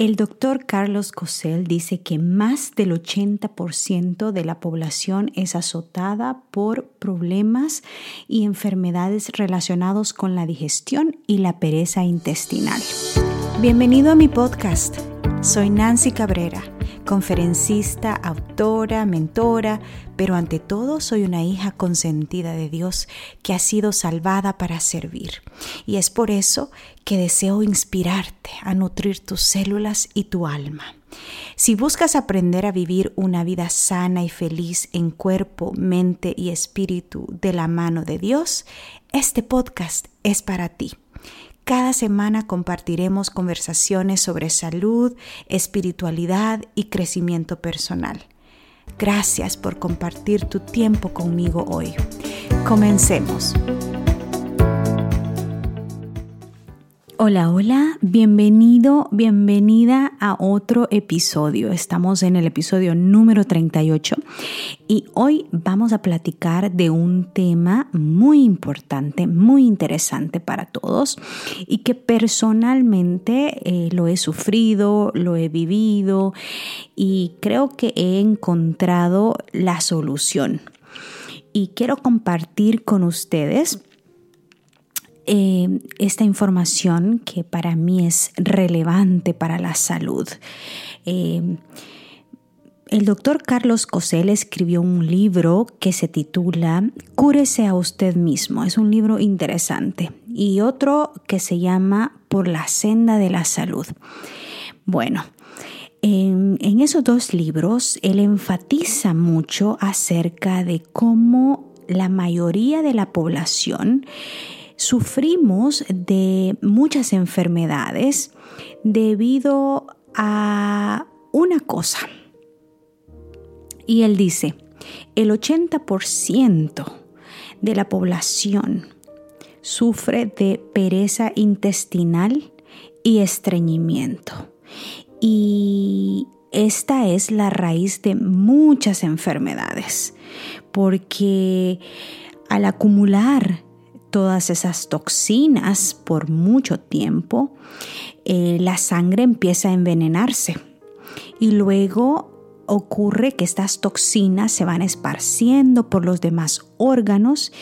El doctor Carlos Cosell dice que más del 80% de la población es azotada por problemas y enfermedades relacionados con la digestión y la pereza intestinal. Bienvenido a mi podcast. Soy Nancy Cabrera, conferencista, autora, mentora, pero ante todo soy una hija consentida de Dios que ha sido salvada para servir. Y es por eso que deseo inspirarte a nutrir tus células y tu alma. Si buscas aprender a vivir una vida sana y feliz en cuerpo, mente y espíritu de la mano de Dios, este podcast es para ti. Cada semana compartiremos conversaciones sobre salud, espiritualidad y crecimiento personal. Gracias por compartir tu tiempo conmigo hoy. Comencemos. Hola, hola, bienvenido, bienvenida a otro episodio. Estamos en el episodio número 38 y hoy vamos a platicar de un tema muy importante, muy interesante para todos y que personalmente eh, lo he sufrido, lo he vivido y creo que he encontrado la solución. Y quiero compartir con ustedes eh, esta información que para mí es relevante para la salud. Eh, el doctor Carlos Cosel escribió un libro que se titula Cúrese a usted mismo. Es un libro interesante. Y otro que se llama Por la senda de la salud. Bueno, en, en esos dos libros él enfatiza mucho acerca de cómo la mayoría de la población sufrimos de muchas enfermedades debido a una cosa. Y él dice, el 80% de la población sufre de pereza intestinal y estreñimiento. Y esta es la raíz de muchas enfermedades, porque al acumular todas esas toxinas por mucho tiempo, eh, la sangre empieza a envenenarse. Y luego ocurre que estas toxinas se van esparciendo por los demás órganos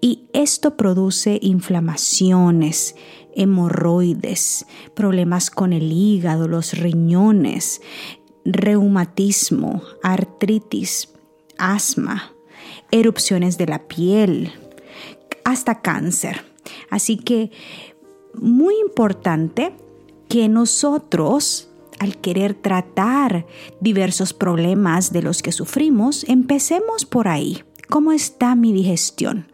y esto produce inflamaciones, hemorroides, problemas con el hígado, los riñones, reumatismo, artritis, asma, erupciones de la piel, hasta cáncer. Así que muy importante que nosotros al querer tratar diversos problemas de los que sufrimos, empecemos por ahí. ¿Cómo está mi digestión?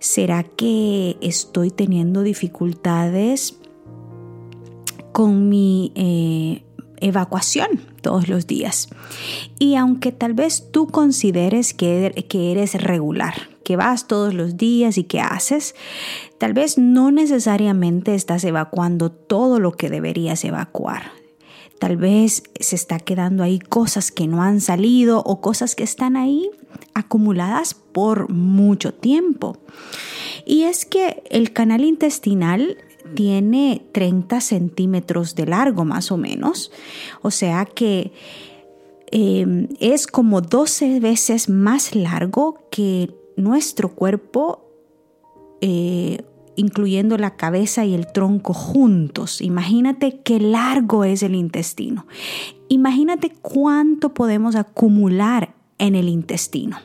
¿Será que estoy teniendo dificultades con mi eh, evacuación todos los días? Y aunque tal vez tú consideres que, que eres regular, que vas todos los días y que haces, tal vez no necesariamente estás evacuando todo lo que deberías evacuar. Tal vez se está quedando ahí cosas que no han salido o cosas que están ahí acumuladas por mucho tiempo. Y es que el canal intestinal tiene 30 centímetros de largo más o menos. O sea que eh, es como 12 veces más largo que nuestro cuerpo, eh, incluyendo la cabeza y el tronco juntos. Imagínate qué largo es el intestino. Imagínate cuánto podemos acumular en el intestino.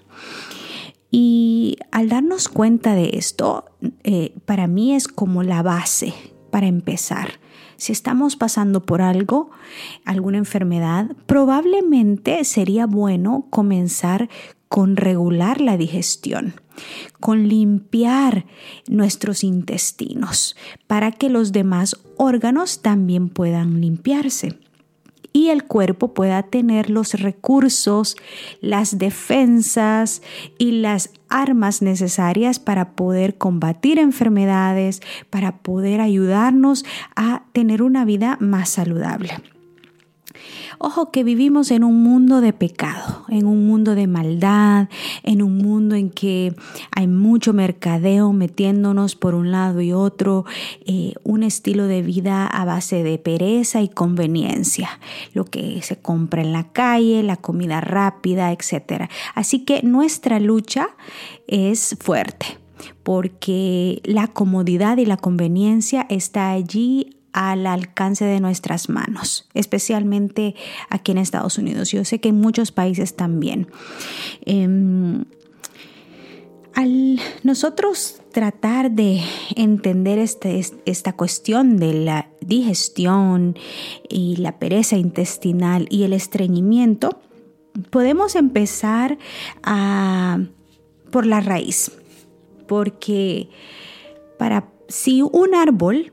Y al darnos cuenta de esto, eh, para mí es como la base para empezar. Si estamos pasando por algo, alguna enfermedad, probablemente sería bueno comenzar con regular la digestión, con limpiar nuestros intestinos para que los demás órganos también puedan limpiarse y el cuerpo pueda tener los recursos, las defensas y las armas necesarias para poder combatir enfermedades, para poder ayudarnos a tener una vida más saludable. Ojo que vivimos en un mundo de pecado, en un mundo de maldad, en un mundo en que hay mucho mercadeo metiéndonos por un lado y otro, eh, un estilo de vida a base de pereza y conveniencia, lo que se compra en la calle, la comida rápida, etc. Así que nuestra lucha es fuerte porque la comodidad y la conveniencia está allí al alcance de nuestras manos, especialmente aquí en Estados Unidos. Yo sé que en muchos países también. Em, al nosotros tratar de entender este, esta cuestión de la digestión y la pereza intestinal y el estreñimiento, podemos empezar a, por la raíz, porque para si un árbol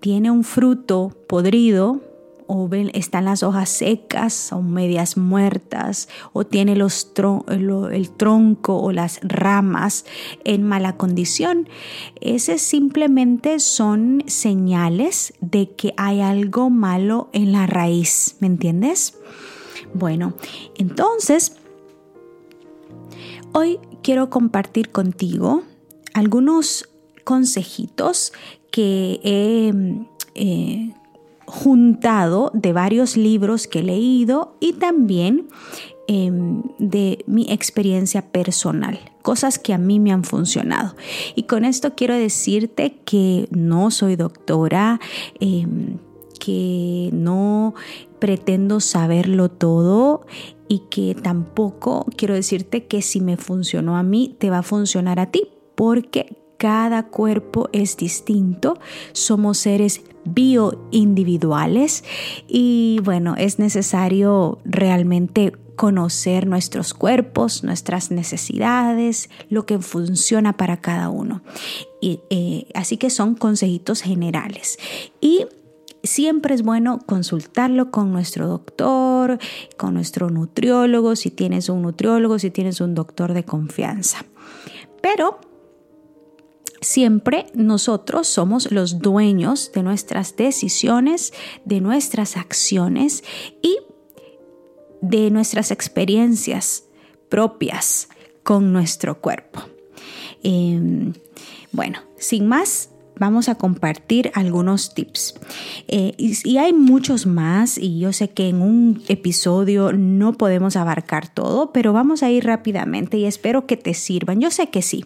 tiene un fruto podrido o están las hojas secas o medias muertas o tiene los el tronco o las ramas en mala condición. Ese simplemente son señales de que hay algo malo en la raíz, ¿me entiendes? Bueno, entonces, hoy quiero compartir contigo algunos consejitos que he eh, juntado de varios libros que he leído y también em, de mi experiencia personal, cosas que a mí me han funcionado. Y con esto quiero decirte que no soy doctora, em, que no pretendo saberlo todo y que tampoco quiero decirte que si me funcionó a mí, te va a funcionar a ti, porque cada cuerpo es distinto, somos seres bioindividuales y bueno, es necesario realmente conocer nuestros cuerpos, nuestras necesidades, lo que funciona para cada uno. Y, eh, así que son consejitos generales. Y siempre es bueno consultarlo con nuestro doctor, con nuestro nutriólogo, si tienes un nutriólogo, si tienes un doctor de confianza. Pero Siempre nosotros somos los dueños de nuestras decisiones, de nuestras acciones y de nuestras experiencias propias con nuestro cuerpo. Em, bueno, sin más, vamos a compartir algunos tips. Eh, y, hay muchos más y yo sé que en un episodio no podemos abarcar todo, pero vamos a ir rápidamente y espero que te sirvan. Yo sé que sí.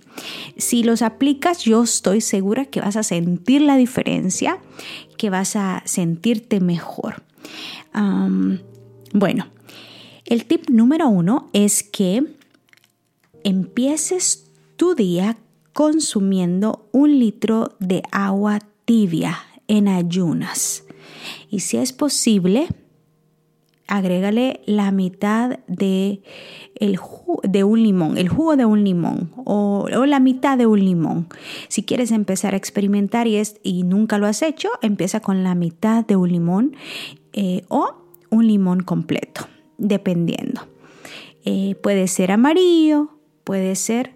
Si los aplicas, yo estoy segura que vas a sentir la diferencia, que vas a sentirte mejor. bueno, el tip número uno es que empieces tu día consumiendo un litro de agua tibia en ayunas. Y si es posible, agrégale la mitad de, el de un limón, el jugo de un limón o, la mitad de un limón. Si quieres empezar a experimentar y, es, y nunca lo has hecho, empieza con la mitad de un limón eh, o un limón completo, dependiendo. Eh, puede ser amarillo, puede ser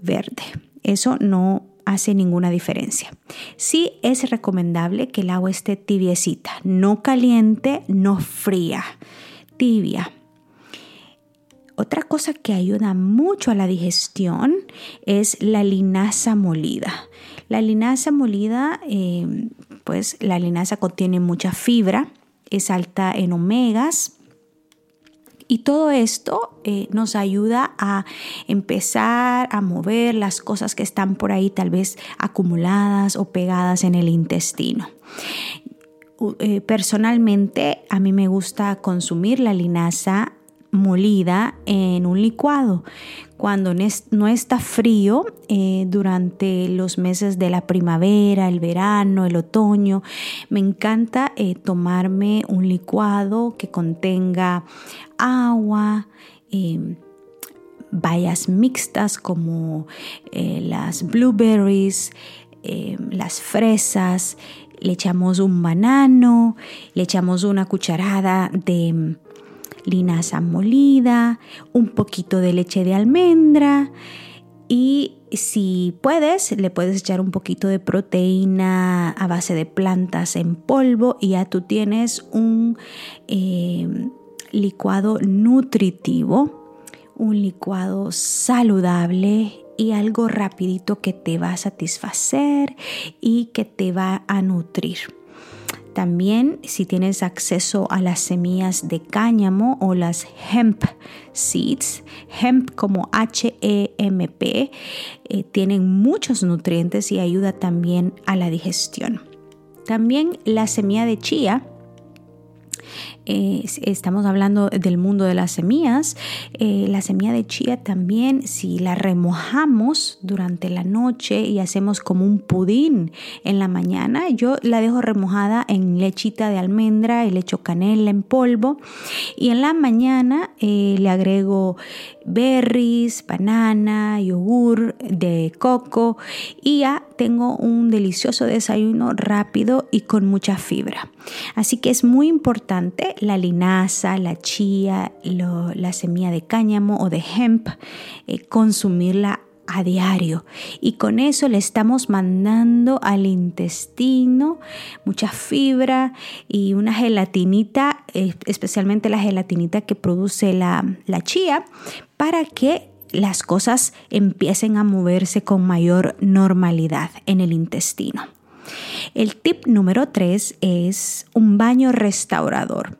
verde eso no hace ninguna diferencia. Sí es recomendable que el agua esté tibiecita, no caliente, no fría, tibia. Otra cosa que ayuda mucho a la digestión es la linaza molida. La linaza molida, eh, pues la linaza contiene mucha fibra, es alta en omegas, y todo esto eh, nos ayuda a empezar a mover las cosas que están por ahí tal vez acumuladas o pegadas en el intestino. Eh, personalmente a mí me gusta consumir la linaza molida en un licuado. Cuando no está frío, eh, durante los meses de la primavera, el verano, el otoño, me encanta eh, tomarme un licuado que contenga agua, em, bayas mixtas como eh, las blueberries, em, las fresas, le echamos un banano, le echamos una cucharada de linaza molida, un poquito de leche de almendra Y si puedes, le puedes echar un poquito de proteína a base de plantas en polvo y ya tú tienes un eh, licuado nutritivo, un licuado saludable y algo rapidito que te va a satisfacer y que te va a nutrir. También si tienes acceso a las semillas de cáñamo o las hemp seeds, hemp como H-E-M-P, eh, tienen muchos nutrientes y ayuda también a la digestión. También la semilla de chía eh, estamos hablando del mundo de las semillas, eh, la semilla de chía también, si la remojamos durante la noche y hacemos como un pudín en la mañana, yo la dejo remojada en lechita de almendra y le echo canela en polvo y en la mañana eh, le agrego berries, banana, yogur de coco y ya tengo un delicioso desayuno rápido y con mucha fibra. Así que es muy importante la linaza, la chía, la semilla de cáñamo o de hemp, eh, consumirla a diario y con eso le estamos mandando al intestino mucha fibra y una gelatinita, eh, especialmente la gelatinita que produce la, la chía, para que las cosas empiecen a moverse con mayor normalidad en el intestino. El tip número 3 es un baño restaurador.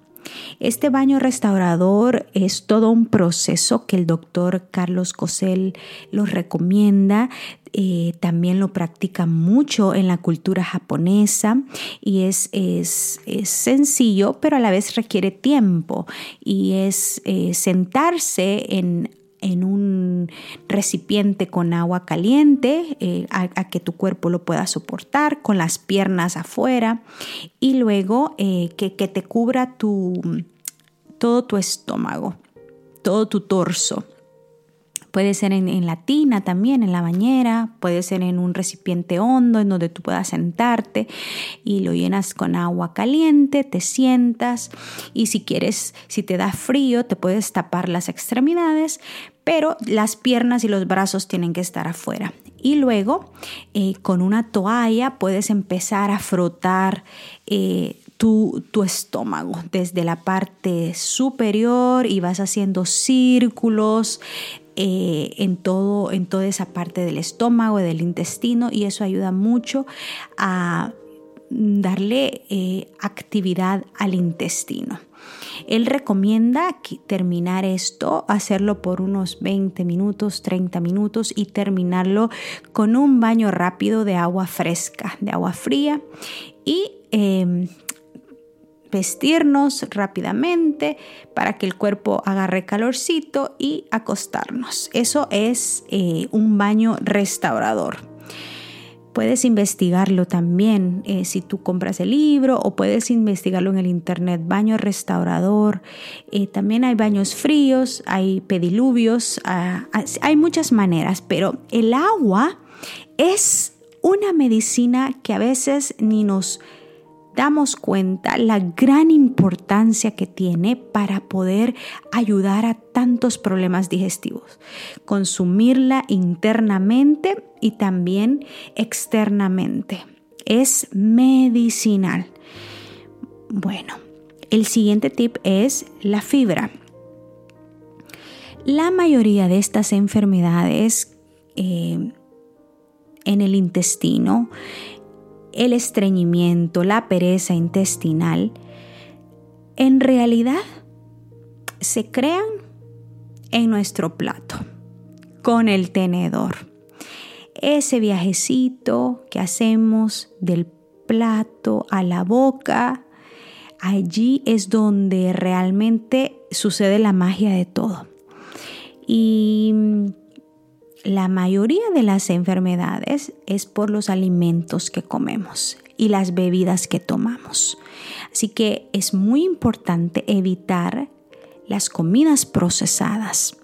Este baño restaurador es todo un proceso que el doctor Carlos Cosel lo recomienda. Eh, también lo practica mucho en la cultura japonesa y es, es, sencillo, pero a la vez requiere tiempo y es eh, sentarse en en un recipiente con agua caliente eh, a, que tu cuerpo lo pueda soportar, con las piernas afuera y luego eh, que, que, te cubra tu, todo tu estómago, todo tu torso. Puede ser en, la tina también, en la bañera, puede ser en un recipiente hondo en donde tú puedas sentarte y lo llenas con agua caliente, te sientas y si quieres, si te da frío, te puedes tapar las extremidades, pero las piernas y los brazos tienen que estar afuera. Y luego eh, con una toalla puedes empezar a frotar eh, tu, estómago desde la parte superior y vas haciendo círculos eh, en, toda esa parte del estómago, del intestino, y eso ayuda mucho a darle actividad al intestino. Él recomienda terminar esto, hacerlo por unos 20 minutos, 30 minutos y terminarlo con un baño rápido de agua fresca, de agua fría y em, vestirnos rápidamente para que el cuerpo agarre calorcito y acostarnos. Eso es eh, un baño restaurador. Puedes investigarlo también eh, si tú compras el libro o puedes investigarlo en el internet. Baño restaurador. Eh, también hay baños fríos, hay pediluvios, ah, ah, hay muchas maneras, pero el agua es una medicina que a veces ni nos damos cuenta la gran importancia que tiene para poder ayudar a tantos problemas digestivos. Consumirla internamente y también externamente. Es medicinal. Bueno, el siguiente tip es la fibra. La mayoría de estas enfermedades eh, en el intestino el estreñimiento, la pereza intestinal, en realidad se crean en nuestro plato, con el tenedor. Ese viajecito que hacemos del plato a la boca, allí es donde realmente sucede la magia de todo. Y la mayoría de las enfermedades es por los alimentos que comemos y las bebidas que tomamos. Así que es muy importante evitar las comidas procesadas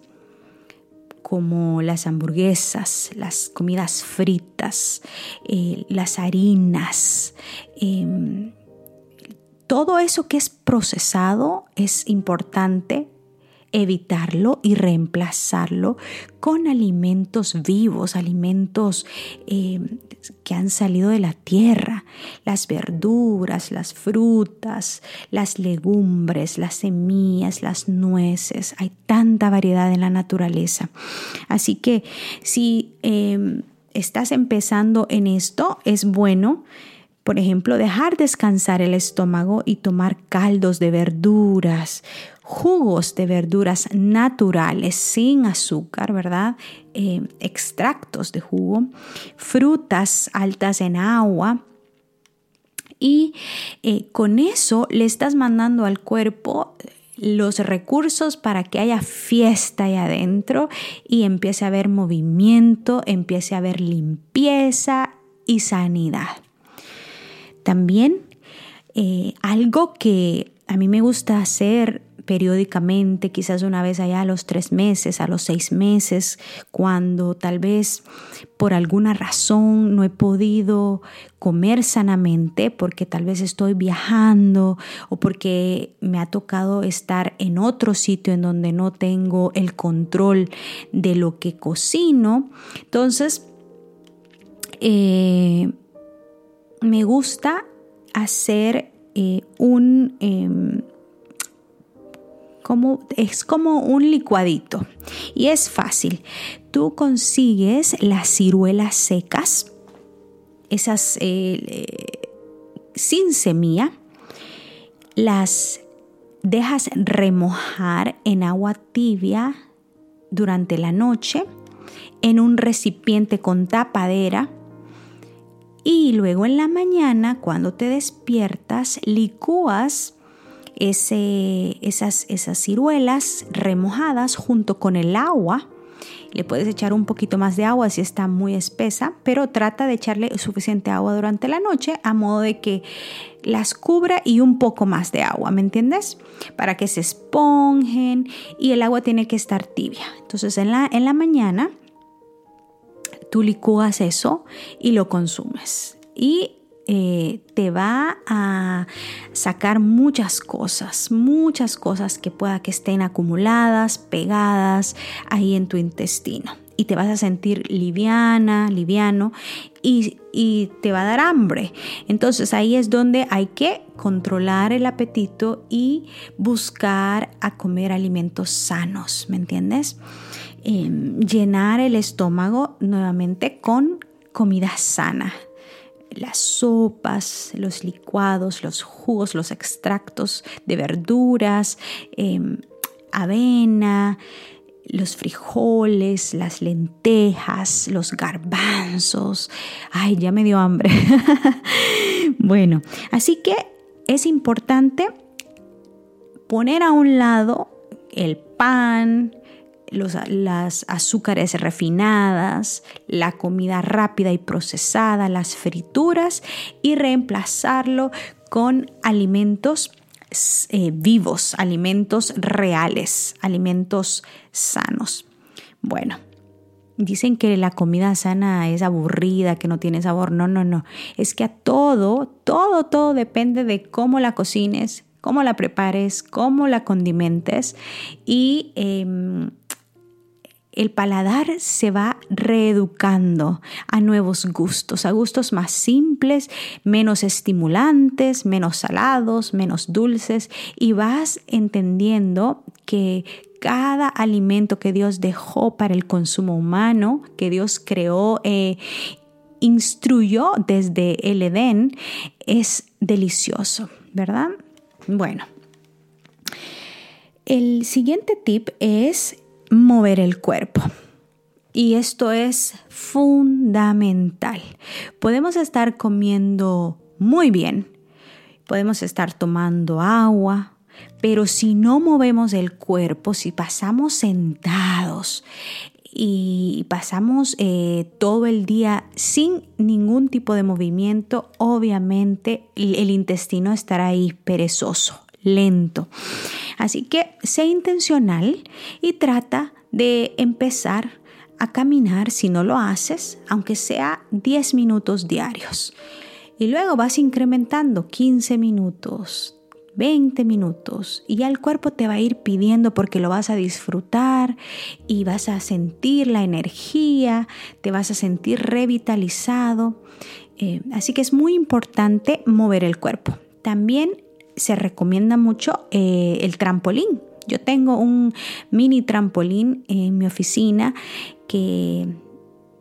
como las hamburguesas, las comidas fritas, eh, las harinas. Em, todo eso que es procesado es importante evitarlo y reemplazarlo con alimentos vivos, alimentos eh, que han salido de la tierra, las verduras, las frutas, las legumbres, las semillas, las nueces. Hay tanta variedad en la naturaleza. Así que si em, estás empezando en esto, es bueno por ejemplo, dejar descansar el estómago y tomar caldos de verduras, jugos de verduras naturales sin azúcar, ¿verdad? Eh, extractos de jugo, frutas altas en agua. Y eh, con eso le estás mandando al cuerpo los recursos para que haya fiesta ahí adentro y empiece a haber movimiento, empiece a haber limpieza y sanidad. También eh, algo que a mí me gusta hacer periódicamente, quizás una vez allá a los tres meses, a los seis meses, cuando tal vez por alguna razón no he podido comer sanamente porque tal vez estoy viajando o porque me ha tocado estar en otro sitio en donde no tengo el control de lo que cocino. Entonces, eh, me gusta hacer eh, un... Em, como, es como un licuadito y es fácil. Tú consigues las ciruelas secas, esas eh, sin semilla, las dejas remojar en agua tibia durante la noche en un recipiente con tapadera y luego en la mañana, cuando te despiertas, licúas esas, ciruelas remojadas junto con el agua. Le puedes echar un poquito más de agua si está muy espesa, pero trata de echarle suficiente agua durante la noche a modo de que las cubra y un poco más de agua, ¿me entiendes? Para que se esponjen y el agua tiene que estar tibia. Entonces en la mañana tú licúas eso y lo consumes. Y eh, te va a sacar muchas cosas, muchas cosas que pueda que estén acumuladas, pegadas ahí en tu intestino. Y te vas a sentir liviana, liviano y, y te va a dar hambre. Entonces ahí es donde hay que controlar el apetito y buscar a comer alimentos sanos, ¿me entiendes? Em, llenar el estómago nuevamente con comida sana. Las sopas, los licuados, los jugos, los extractos de verduras, em, avena, los frijoles, las lentejas, los garbanzos. Ay, ya me dio hambre. bueno, así que es importante poner a un lado el pan, las azúcares refinadas, la comida rápida y procesada, las frituras y reemplazarlo con alimentos eh, vivos, alimentos reales, alimentos sanos. Bueno, dicen que la comida sana es aburrida, que no tiene sabor. No, no, no. Es que a todo, todo, todo depende de cómo la cocines, cómo la prepares, cómo la condimentes y em, el paladar se va reeducando a nuevos gustos, a gustos más simples, menos estimulantes, menos salados, menos dulces y vas entendiendo que cada alimento que Dios dejó para el consumo humano, que Dios creó, e instruyó desde el Edén, es delicioso, ¿verdad? Bueno, el siguiente tip es mover el cuerpo. Y esto es fundamental. Podemos estar comiendo muy bien, podemos estar tomando agua, pero si no movemos el cuerpo, si pasamos sentados y pasamos eh, todo el día sin ningún tipo de movimiento, obviamente el intestino estará ahí perezoso, lento. Así que sé intencional y trata de empezar a caminar si no lo haces, aunque sea 10 minutos diarios. Y luego vas incrementando 15 minutos, 20 minutos y ya el cuerpo te va a ir pidiendo porque lo vas a disfrutar y vas a sentir la energía, te vas a sentir revitalizado. Eh, así que es muy importante mover el cuerpo. También se recomienda mucho eh, el trampolín. Yo tengo un mini trampolín en mi oficina que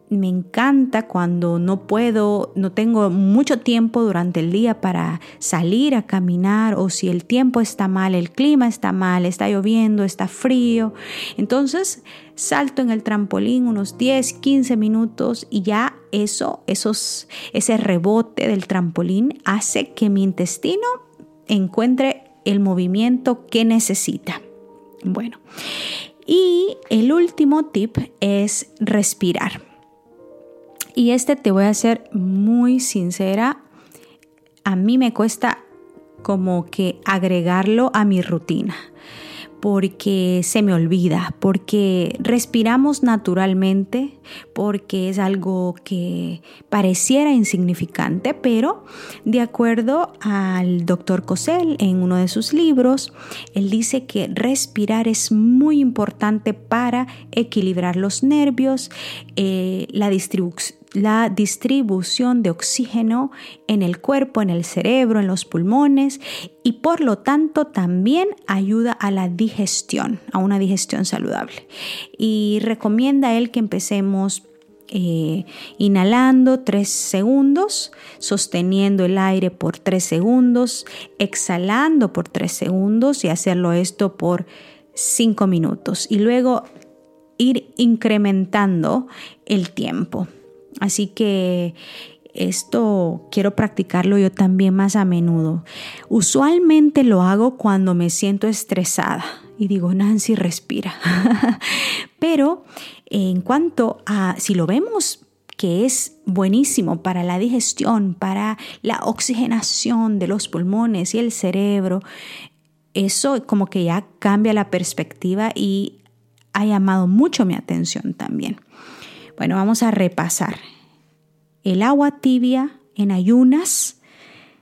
me encanta cuando no puedo, no tengo mucho tiempo durante el día para salir a caminar o si el tiempo está mal, el clima está mal, está lloviendo, está frío. Entonces salto en el trampolín unos 10, 15 minutos y ya eso, esos, ese rebote del trampolín hace que mi intestino encuentre el movimiento que necesita. Bueno, y el último tip es respirar. Y este te voy a ser muy sincera, a mí me cuesta como que agregarlo a mi rutina porque se me olvida, porque respiramos naturalmente, porque es algo que pareciera insignificante, pero de acuerdo al doctor Cosell en uno de sus libros, él dice que respirar es muy importante para equilibrar los nervios, eh, la distribución la distribución de oxígeno en el cuerpo, en el cerebro, en los pulmones y por lo tanto también ayuda a la digestión, a una digestión saludable. Y recomienda él que empecemos eh, inhalando 3 segundos, sosteniendo el aire por 3 segundos, exhalando por 3 segundos y hacerlo esto por 5 minutos y luego ir incrementando el tiempo. Así que esto quiero practicarlo yo también más a menudo. Usualmente lo hago cuando me siento estresada y digo, Nancy, respira. Pero en cuanto a, si lo vemos que es buenísimo para la digestión, para la oxigenación de los pulmones y el cerebro, eso como que ya cambia la perspectiva y ha llamado mucho mi atención también. Bueno, vamos a repasar. El agua tibia en ayunas,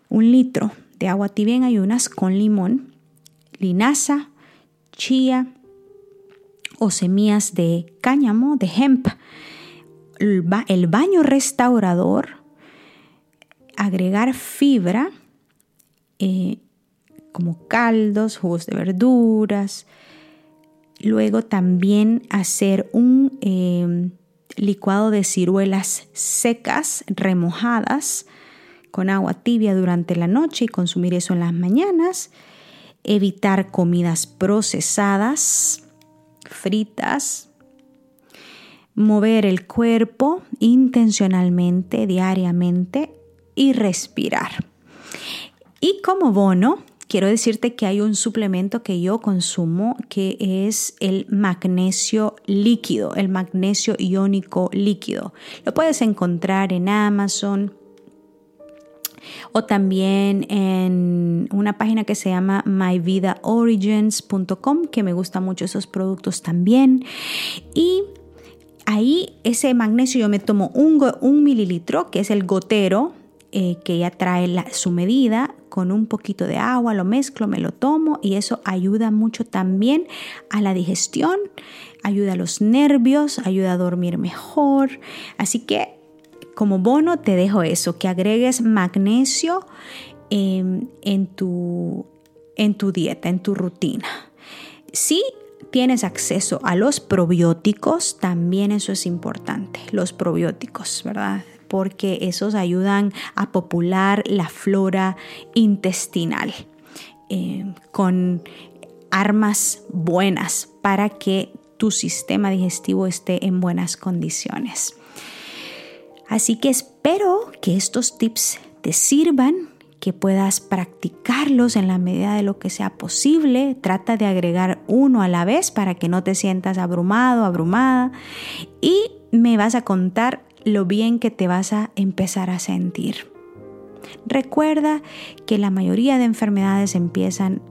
un litro de agua tibia en ayunas con limón, linaza, chía o semillas de cáñamo, de hemp, el baño restaurador, agregar fibra, eh, como caldos, jugos de verduras, luego también hacer un eh, licuado de ciruelas secas, remojadas, con agua tibia durante la noche y consumir eso en las mañanas. Evitar comidas procesadas, fritas. Mover el cuerpo intencionalmente, diariamente y respirar. Y como bono, quiero decirte que hay un suplemento que yo consumo que es el magnesio líquido, el magnesio iónico líquido. Lo puedes encontrar en Amazon o también en una página que se llama myvidaorigins.com, que me gustan mucho esos productos también. Y ahí ese magnesio yo me tomo un, mililitro, que es el gotero, eh, que ya trae su medida con un poquito de agua, lo mezclo, me lo tomo y eso ayuda mucho también a la digestión, ayuda a los nervios, ayuda a dormir mejor. Así que como bono te dejo eso, que agregues magnesio en, tu, en tu dieta, en tu rutina. Si tienes acceso a los probióticos, también eso es importante, los probióticos, ¿verdad? Porque esos ayudan a popular la flora intestinal eh, con armas buenas para que tu sistema digestivo esté en buenas condiciones. Así que espero que estos tips te sirvan, que puedas practicarlos en la medida de lo que sea posible. Trata de agregar uno a la vez para que no te sientas abrumado, abrumada. Y me vas a contar lo bien que te vas a empezar a sentir. Recuerda que la mayoría de enfermedades empiezan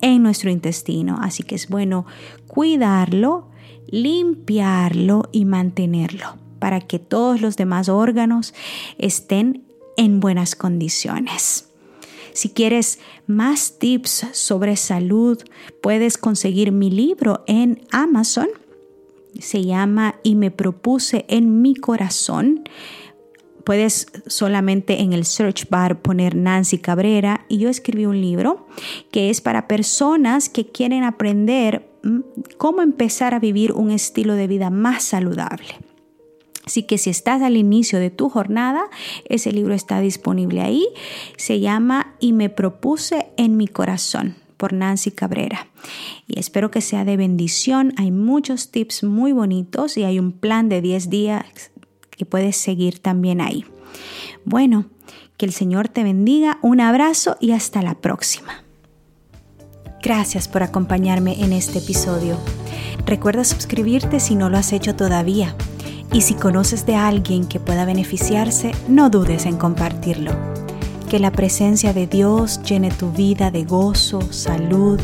en nuestro intestino, así que es bueno cuidarlo, limpiarlo y mantenerlo para que todos los demás órganos estén en buenas condiciones. Si quieres más tips sobre salud, puedes conseguir mi libro en Amazon. Se llama Y me propuse en mi corazón. Puedes solamente en el search bar poner Nancy Cabrera y yo escribí un libro que es para personas que quieren aprender mm, cómo empezar a vivir un estilo de vida más saludable. Así que si estás al inicio de tu jornada, ese libro está disponible ahí. Se llama Y me propuse en mi corazón por Nancy Cabrera. Y espero que sea de bendición. Hay muchos tips muy bonitos y hay un plan de 10 días que puedes seguir también ahí. Bueno, que el Señor te bendiga. Un abrazo y hasta la próxima. Gracias por acompañarme en este episodio. Recuerda suscribirte si no lo has hecho todavía y si conoces de alguien que pueda beneficiarse, no dudes en compartirlo. Que la presencia de Dios llene tu vida de gozo, salud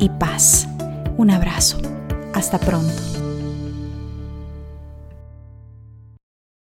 y paz. Un abrazo. Hasta pronto.